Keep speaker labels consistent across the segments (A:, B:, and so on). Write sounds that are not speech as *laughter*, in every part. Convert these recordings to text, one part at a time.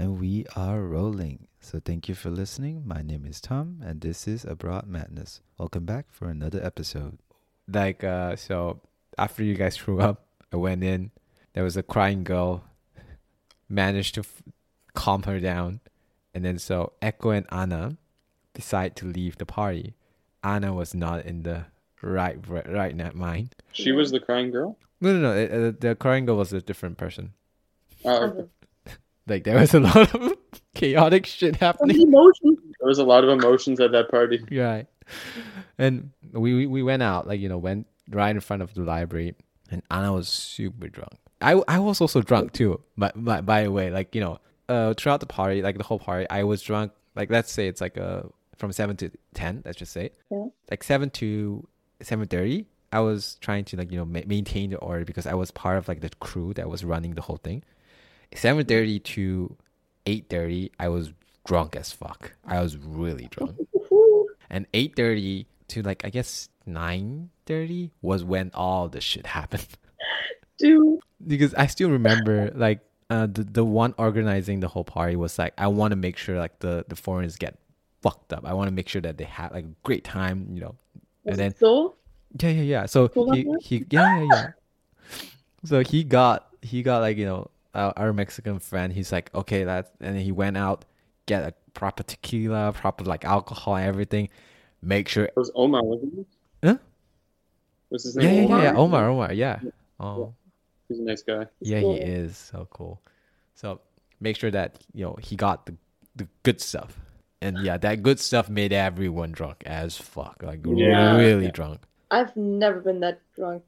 A: And we are rolling. So thank you for listening. My name is Tom, and this is Abroad Madness. Welcome back for another episode.
B: Like, uh, so after you guys threw up, I went in. There was a crying girl. *laughs* Managed to f- calm her down, and then so Echo and Anna decide to leave the party. Anna was not in the right right, right net mind.
C: She was the crying girl.
B: No, no, no. it- uh, the crying girl was a different person.
C: Oh, okay.
B: Like there was a *laughs* lot of chaotic shit happening.
D: emotions.
C: There was a lot of emotions at that party.
B: Right. And we, we we went out, like, you know, went right in front of the library and Anna was super drunk. I I was also drunk too. But, but by the way, like, you know, uh throughout the party, like the whole party, I was drunk like let's say it's like uh from seven to ten, let's just say.
D: Yeah.
B: Like seven to seven thirty. I was trying to like, you know, ma- maintain the order because I was part of like the crew that was running the whole thing. Seven thirty to eight thirty, I was drunk as fuck. I was really drunk. *laughs* And 8.30 to like i guess 9.30 was when all the shit happened.
D: Dude, *laughs*
B: because i still remember like uh, the, the one organizing the whole party was like i want to make sure like the, the foreigners get fucked up. I want to make sure that they have like a great time you know.
D: Was
B: and then
D: so?
B: yeah yeah yeah. So he, he yeah yeah yeah. So he got he got like you know our, our mexican friend he's like okay that and he went out get a proper tequila proper like alcohol and everything make sure
C: It was Omar, wasn't it?
B: Huh?
C: Was his
B: Yeah,
C: name
B: yeah, yeah, yeah.
C: Omar?
B: Omar, Omar, yeah. Oh,
C: He's a nice guy.
B: yeah, he is so cool. So make sure that you know he got the the good stuff, and yeah, that good stuff made everyone drunk as fuck, like
C: Yeah.
B: really
C: Yeah.
B: drunk.
D: I've never been that drunk.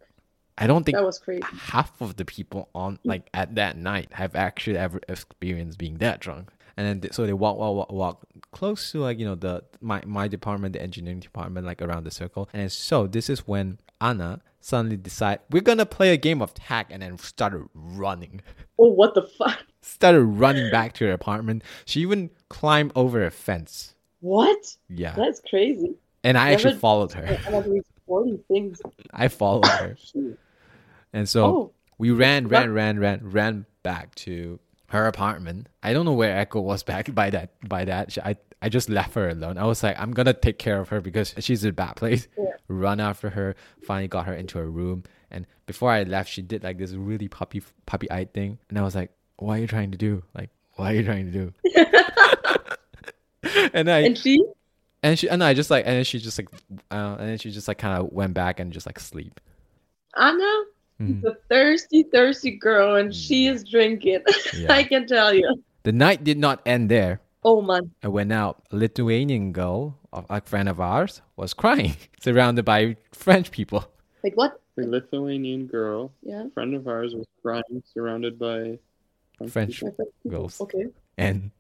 B: I don't think
D: That was crazy.
B: half of the people on hmm. like at that night have actually ever experienced being that drunk. And then th- so they walk, walk, walk, walk close to like you know the my my department, the engineering department, like around the circle. And so this is when Anna suddenly decide we're gonna play a game of tag, and then started running, *laughs*
D: Oh, what the fuck?
B: started running back to her apartment. She even climbed over a fence.
D: What?
B: Yeah,
D: That's crazy.
B: and I actually followed her.
D: I'm not doing sporty things. *laughs*
B: I followed her. And so.
D: Oh,
B: We ran, ran, ran, ran, ran back to her apartment. I don't know where Echo was back by that. By that, She- I I just left her alone. I was like, I'm gonna take care of her because she's in a bad place.
D: Yeah. *laughs*
B: Run after her. Finally got her into her room. And before I left, she did like this really puppy puppy eyed thing. And I was like, What are you trying to do? Like, what are you trying to do? *laughs* and I
D: and she?
B: and she and I just like and then she just like uh, and then she just like kind of went back and just like sleep.
D: Anna?
B: Mhm.
D: The thirsty, thirsty girl, and she is drinking. *laughs*
B: Yeah.
D: I can tell you.
B: The night did not end there.
D: Oh man.
B: I went out. A Lithuanian girl, a a friend of ours, was crying, *laughs* surrounded by French people.
D: Like what?
C: The Lithuanian girl,
D: Yeah.
C: a friend of ours, was crying, surrounded by
B: French
C: people.
D: my friend-
B: girls.
D: Okay.
B: And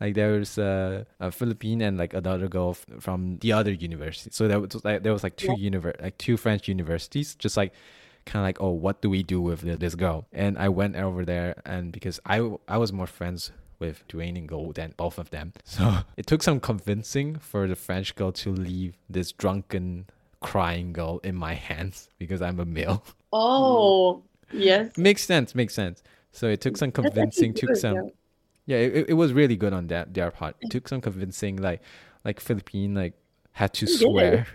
B: like there was uh, a Philippine and like another girl f- from the other university. So there was like there was like two univer- like two French universities, just like kind of like oh what do we do with this girl? And I went over there and because I I was more friends with Dwayne and Gold than both of them, *laughs* so it took some convincing for the French girl to leave this drunken crying girl in my hands *laughs* because I'm a male.
D: Oh, *laughs* yes.
B: makes sense makes sense so it took some convincing took some
D: yeah.
B: yeah, it, it was really good on that their part it took some convincing like like philippine like had to swear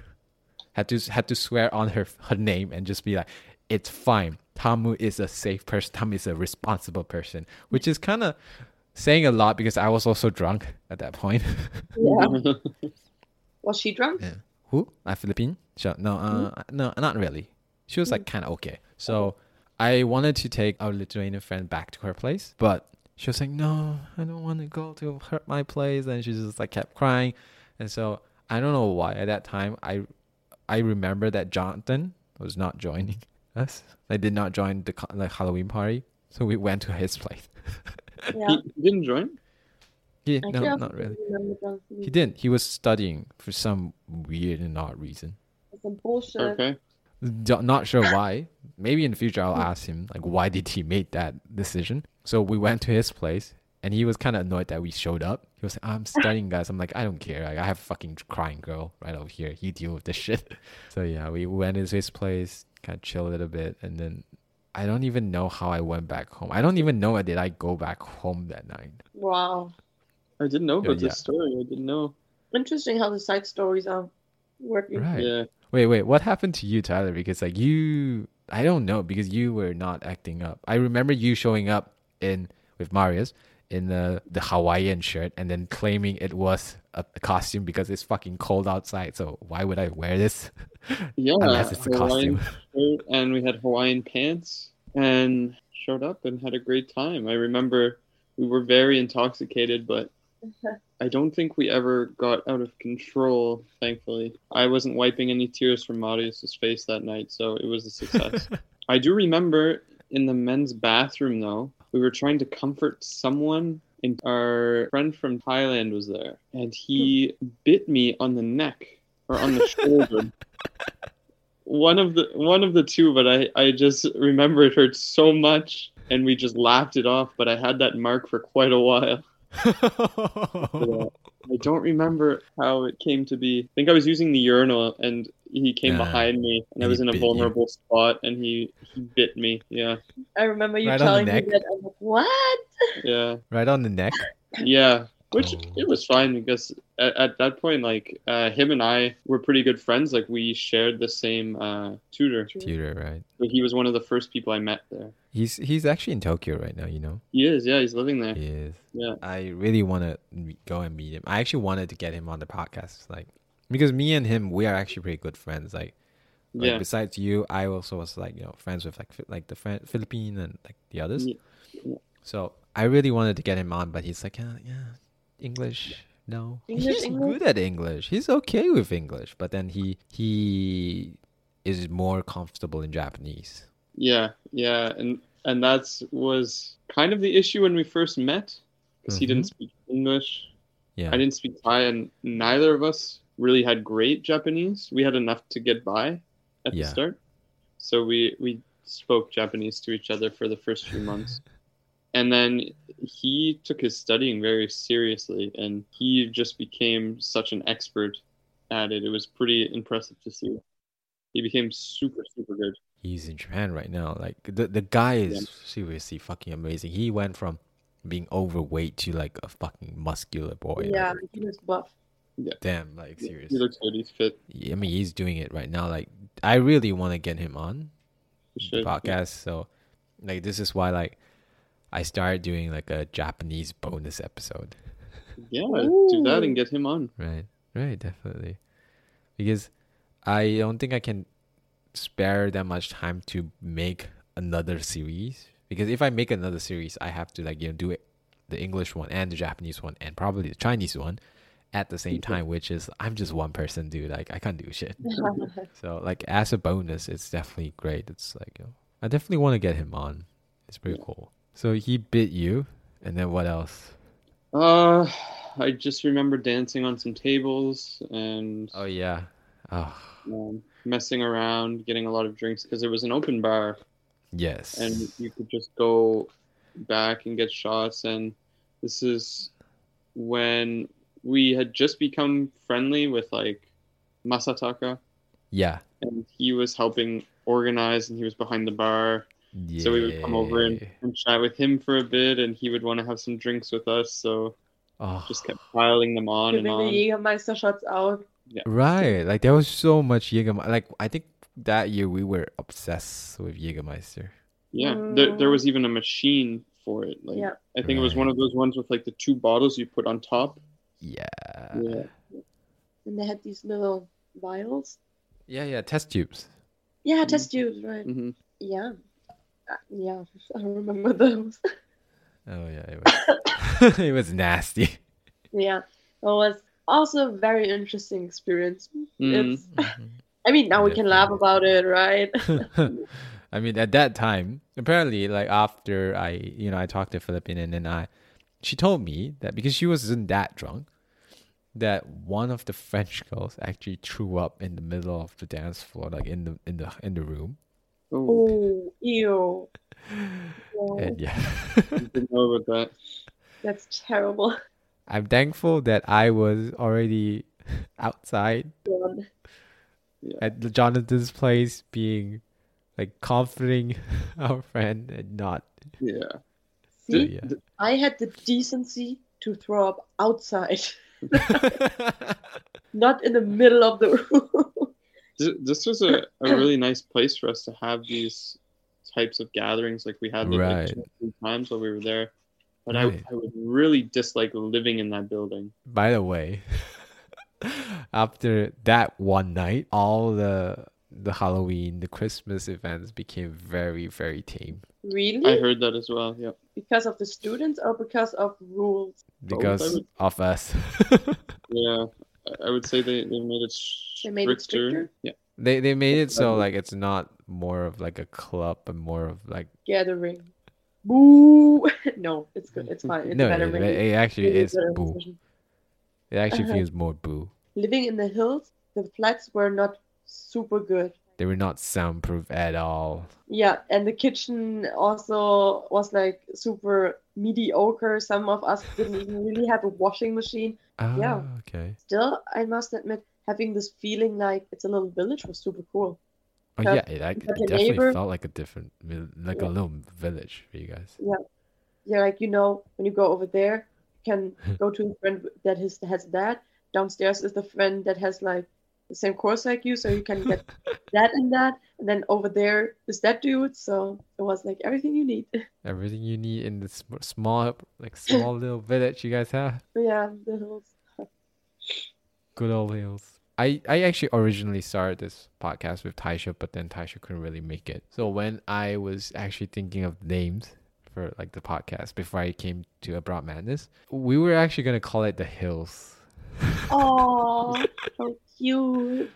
B: had to had to swear on her her name and just be like it's fine Tomo is a safe person Tomo is a responsible person which is kind of saying a lot because i was also drunk at that point
D: Yeah. *laughs* Was she drunk?
B: Yeah. Who? A Philippine? Sure. No, uh, no, not really. She was like kind of okay. So I wanted to take our Lithuanian friend back to her place, but she was like, "No, I don't want to go to her my place," and she just like kept crying. And so I don't know why at that time I I remember that Jonathan was not joining us. I did not join the co- like Halloween party, so we went to his place.
D: Yeah. *laughs*
C: He, he didn't join.
B: Yeah,
D: Actually,
B: no, not really. He didn't. He was studying for some weird and odd reason.
D: Some bullshit.
C: Okay.
B: D- not sure why. Maybe in the future I'll ask him like why did he make that decision. So we went to his place and he was kind of annoyed that we showed up. He was like, "I'm studying, guys." I'm like, "I don't care. Like, I have a fucking crying girl right over here. You deal with this shit." *laughs* So yeah, we went into his place, kind of chill a little bit, and then I don't even know how I went back home. I don't even know did I go back home that night.
D: Wow.
C: I didn't know about
B: Yeah.
C: this story. I didn't know.
D: Interesting how the side stories are working.
B: Right.
C: Yeah.
B: Wait, wait. What happened to you, Tyler? Because like you, I don't know because you were not acting up. I remember you showing up in with Marius in the the Hawaiian shirt and then claiming it was a, a costume because it's fucking cold outside. So why would I wear this *laughs*
C: Yeah.
B: unless it's a
C: Hawaiian
B: costume?
C: and we had Hawaiian pants and showed up and had a great time. I remember we were very intoxicated, but I don't think we ever got out of control, thankfully. I wasn't wiping any tears from Marius's face that night, so it was a success. *laughs* I do remember in the men's bathroom, though, we were trying to comfort someone, and our friend from Thailand was there, and he hmm. bit me on the neck or on the shoulder. *laughs* One of the one of the two, but I I just remember it hurt so much, and we just laughed it off. But I had that mark for quite a while. *laughs* Yeah. I don't remember how it came to be. I think I was using the urinal and he came
B: Yeah.
C: behind me and I was in a
B: bit you.
C: vulnerable spot and he, he bit me. Yeah.
D: I remember you
B: Right
D: telling me that. I'm like, what?
C: Yeah.
B: right on the neck.
C: Yeah. Which it was fine because at, at that point, like uh, him and I were pretty good friends. Like we shared the same uh, tutor.
B: Tutor, right?
C: Like, he was one of the first people I met there.
B: He's he's actually in Tokyo right now. You know.
C: He is. Yeah. He's living there.
B: He is.
C: Yeah.
B: I really want to go and meet him. I actually wanted to get him on the podcast, like because me and him, we are actually pretty good friends. Like, like
C: Yeah.
B: besides you, I also was like you know friends with like like the Fran- Philippine and like the others.
C: Yeah. Yeah.
B: So I really wanted to get him on, but he's like, yeah, yeah English. No,
D: English,
B: he's
D: English?
B: good at English. He's okay with English, but then he he is more comfortable in Japanese.
C: Yeah, yeah, and and that's was kind of the issue when we first met because he didn't mm-hmm. speak English.
B: Yeah,
C: I didn't speak Thai, and neither of us really had great Japanese. We had enough to get by at
B: Yeah.
C: the start, so we we spoke Japanese to each other for the first few months, and then he took his studying very seriously, and he just became such an expert at it. It was pretty impressive to see. He became super super good.
B: he's in Japan right now. Like the the guy is
C: Yeah.
B: seriously fucking amazing. He went from being overweight to like a fucking muscular boy.
D: yeah,
B: Like,
D: he was buff. Yeah.
B: damn, like
C: He
B: seriously.
C: looks good. He's fit.
B: I mean, he's doing it right now. Like, I really want to get him on
C: You
B: the
C: should.
B: podcast. So, like, this is why like I started doing like a Japanese bonus episode.
C: Yeah, do that and get him on.
B: Right, right, definitely. Because I don't think I can spare that much time to make another series. Because if I make another series, I have to like you know do it the English one and the Japanese one and probably the Chinese one at the same *laughs* time, which is I'm just one person, dude. Like I can't do shit. *laughs* *laughs* So like as a bonus, it's definitely great. It's like you know, I definitely want to get him on. It's pretty cool. So he bit you, and then what else?
C: Uh, I just remember dancing on some tables and
B: Oh yeah. Oh
C: um, messing around, getting a lot of drinks because it was an open bar
B: yes.
C: and you could just go back and get shots. And this is when we had just become friendly with like Masataka,
B: yeah.
C: and he was helping organize, and he was behind the bar.
B: Yeah.
C: So we would come over and, and chat with him for a bit, and he would want to have some drinks with us. So
B: oh,
C: just kept piling them on and
D: Giving the
C: on.
D: Jägermeister shots out. Yeah.
B: right. Like there was so much Jägermeister. Like I think that year we were obsessed with Jägermeister.
C: Yeah, there, there
D: Mm.
C: was even a machine for it. Like
D: Yeah.
C: I think it was one of those ones with like the two bottles you put on top.
B: Yeah.
C: Yeah.
D: And they had these little vials.
B: Yeah, yeah. Test tubes.
D: Yeah, test tubes, right?
C: hmm
D: Yeah. Uh, yeah, *laughs* I remember those.
B: Oh yeah, it was. *laughs* it was nasty.
D: yeah. It was also a very interesting experience.
C: Mm.
D: It's *laughs* I mean now we can laugh
B: Definitely.
D: about it, right?
B: I mean, at that time, apparently, like after I, you know, I talked to Philippine, and then I, she told me that because she wasn't that drunk, that one of the French girls actually threw up in the middle of the dance floor, like in the in the in the room,
C: Oh,
D: ew. No, *laughs*
B: and yeah, *laughs*
C: didn't know about that.
D: that's terrible.
B: I'm thankful that I was already *laughs* outside at Jonathan's place, being like comforting our friend and not.
C: Yeah.
D: See,
B: Yeah.
D: I had the decency to throw up outside, not in the middle of the room.
C: Th- This was a, a really nice place for us to have these types of gatherings. Like we had them
B: Right.
C: like two three times while we were there. But
B: Right.
C: I, I would really dislike living in that building.
B: By the way, *laughs* after that one night, all the the Halloween, the Christmas events became very, very tame
D: Really?
C: I heard that as well. Yep.
D: Because of the students or because of rules?
B: because of us. *laughs*
C: Yeah. I- I would say they, they made it
D: They made it
C: stricter.
D: stricter?
C: Yeah.
B: they they made it so like it's not more of like a club, but more of like
D: Gathering. Boo! *laughs* no, it's good. It's fine. It's
B: no,
D: better
B: it,
D: rating.
B: it actually
D: It's
B: is
D: a better
B: boo.
D: decision.
B: It actually
D: Uh-huh.
B: feels more boo.
D: Living in the hills, the flats were not super good.
B: They were not soundproof at all.
D: Yeah, and the kitchen also was like super mediocre. Some of us didn't even really have a washing machine.
B: Ah,
D: Yeah.
B: okay.
D: Still, I must admit, having this feeling like it's a little village was super cool.
B: Oh yeah, it, it definitely
D: neighbor-
B: felt like a different, like a little village for you guys.
D: Yeah, yeah, like you know, when you go over there, you can *laughs* go to a friend that has has that. Downstairs is the friend that has like the same course like you, so you can get that and that. And then over there is that dude. So it was like everything you need. *laughs*
B: Everything you need in this small, like small little *laughs* village you guys have.
D: yeah, the hills. *laughs*
B: Good old hills. I, I actually originally started this podcast with Taisha, but then Taisha couldn't really make it. So when I was actually thinking of names for like the podcast before I came to Abroad Madness, we were actually gonna call it the Hills
D: Oh, so cute.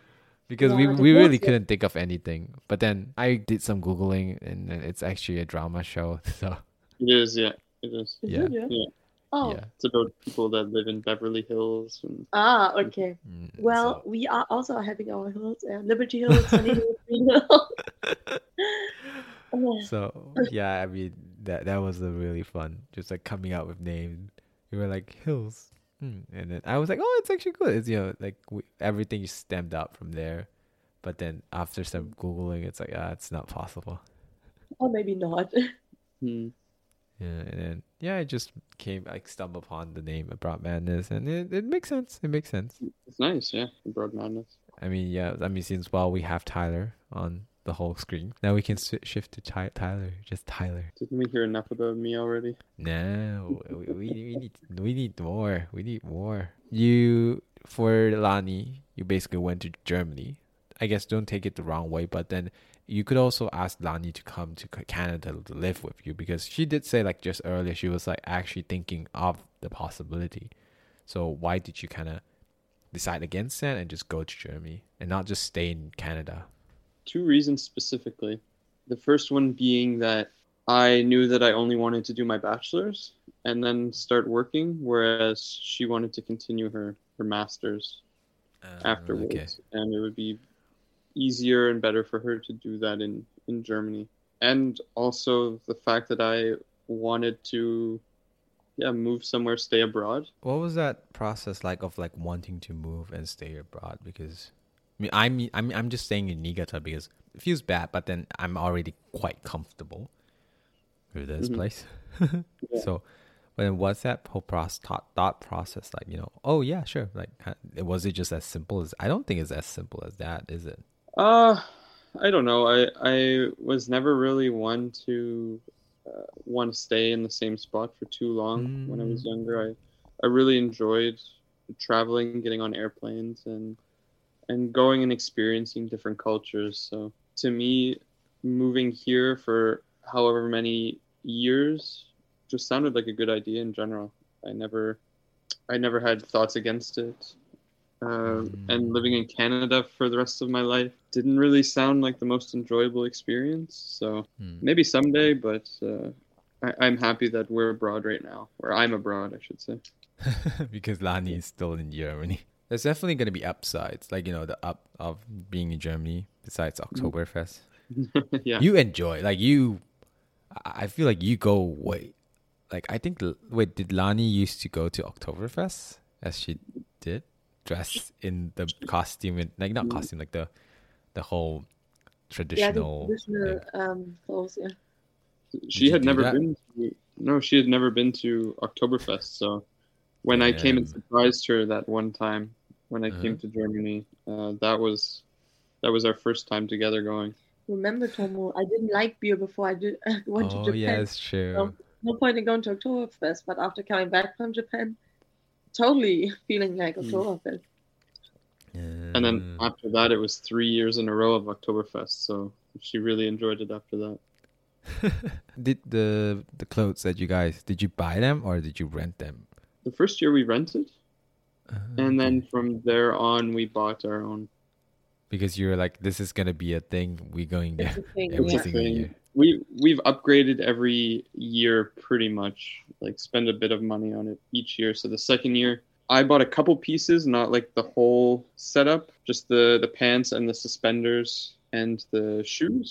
B: because
D: Yeah,
B: we we really couldn't think of anything. But then I did some googling, and it's actually a drama show. *laughs* So
C: It is, yeah. It is.
D: Is
B: Yeah.
D: it? Yeah.
C: Yeah.
D: Oh.
B: yeah.
C: It's about people that live in Beverly Hills and
D: Ah, okay.
B: Mm,
D: Well,
B: so-
D: we are also having our hills. Uh, Liberty Hills, Sunny Hill, *laughs* Green Hill. Oh, *laughs*
B: So yeah, I mean that that was a really fun, just like coming out with names. We were like hills, hmm. and then I was like, oh, it's actually good. It's you know like we, everything stemmed out from there, but then after some googling, it's like ah, it's not possible.
D: or maybe not. *laughs*
C: hmm.
B: Yeah, and then yeah, I just came like stumbled upon the name Abroad Madness, and it, it makes sense. It makes sense.
C: it's nice, yeah. Broad Madness.
B: I mean, yeah, I mean since while we have Tyler on the whole screen, now we can swi shift to Ty- Tyler, just Tyler.
C: Didn't we hear enough about me already?
B: No, we, we, we need we need more. We need more. You for Lani, you basically went to Germany. I guess don't take it the wrong way, but then you could also ask Lani to come to Canada to live with you because she did say like just earlier she was like actually thinking of the possibility. So why did you kind of decide against that and just go to Germany and not just stay in Canada?
C: Two reasons specifically. The first one being that I knew that I only wanted to do my bachelor's and then start working, whereas she wanted to continue her, her master's ah, afterwards. And it would be easier and better for her to do that in, in Germany. And also the fact that I wanted to yeah, move somewhere, stay abroad.
B: What was that process like of like wanting to move and stay abroad? Because I mean, I mean, I'm I'm just staying in Niigata because it feels bad, but then I'm already quite comfortable with this
C: Mhm.
B: place. *laughs*
C: Yeah.
B: So, but then what's that whole process, thought, thought process like? You know, oh yeah, sure. Like, was it just as simple as? I don't think it's as simple as that, is it?
C: Uh, I don't know. I I was never really one to uh, want to stay in the same spot for too long when I was
B: Mm.
C: younger. I I really enjoyed traveling, getting on airplanes, and and going and experiencing different cultures. So to me, moving here for however many years just sounded like a good idea in general. I never I never had thoughts against it. Um, and living in Canada for the rest of my life didn't really sound like the most enjoyable experience. So
B: Hmm.
C: maybe someday, but uh, I, I'm happy that we're abroad right now, or I'm abroad, I should say. *laughs*
B: because Lani is still in Germany. There's definitely going to be upsides, like you know the up of being in Germany. Besides Oktoberfest, *laughs*
C: yeah.
B: you enjoy like you. I I feel like you go way, like I think. L- Wait, did Lani used to go to Oktoberfest as she did, dress in the costume and like not costume, like the, the whole traditional.
D: Yeah, the
B: traditional.
D: traditional um, clothes. Yeah.
C: She
B: you
C: had never
B: that?
C: been to no, she had never been to Oktoberfest. So when I came and surprised her that one time when I came
B: Uh-huh.
C: to Germany, uh, that was that was our first time together going.
D: Remember, Tomo, I didn't like beer before I did *laughs* went
B: oh
D: to Japan.
B: yeah, it's true.
D: no point in going to Oktoberfest, but after coming back from Japan, totally *laughs* feeling like
C: Mm.
D: Oktoberfest.
C: And then
B: Mm.
C: after that, it was three years in a row of Oktoberfest. So she really enjoyed it after that. *laughs*
B: did the the clothes that you guys did you buy them or did you rent them?
C: The first year we rented,
B: Ah,
C: and then from there on, we bought our own.
B: because you're like this is gonna be a thing We're going
D: It's
B: there every
D: yeah.
B: single year.
C: We we've upgraded every year pretty much. Like spend a bit of money on it each year. So the second year, I bought a couple pieces, not like the whole setup, just the the pants and the suspenders and the shoes.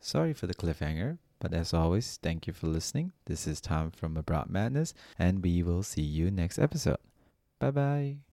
A: Sorry for the cliffhanger, but as always, thank you for listening. This is Tom from Abroad Madness, and we will see you next episode. Bye bye.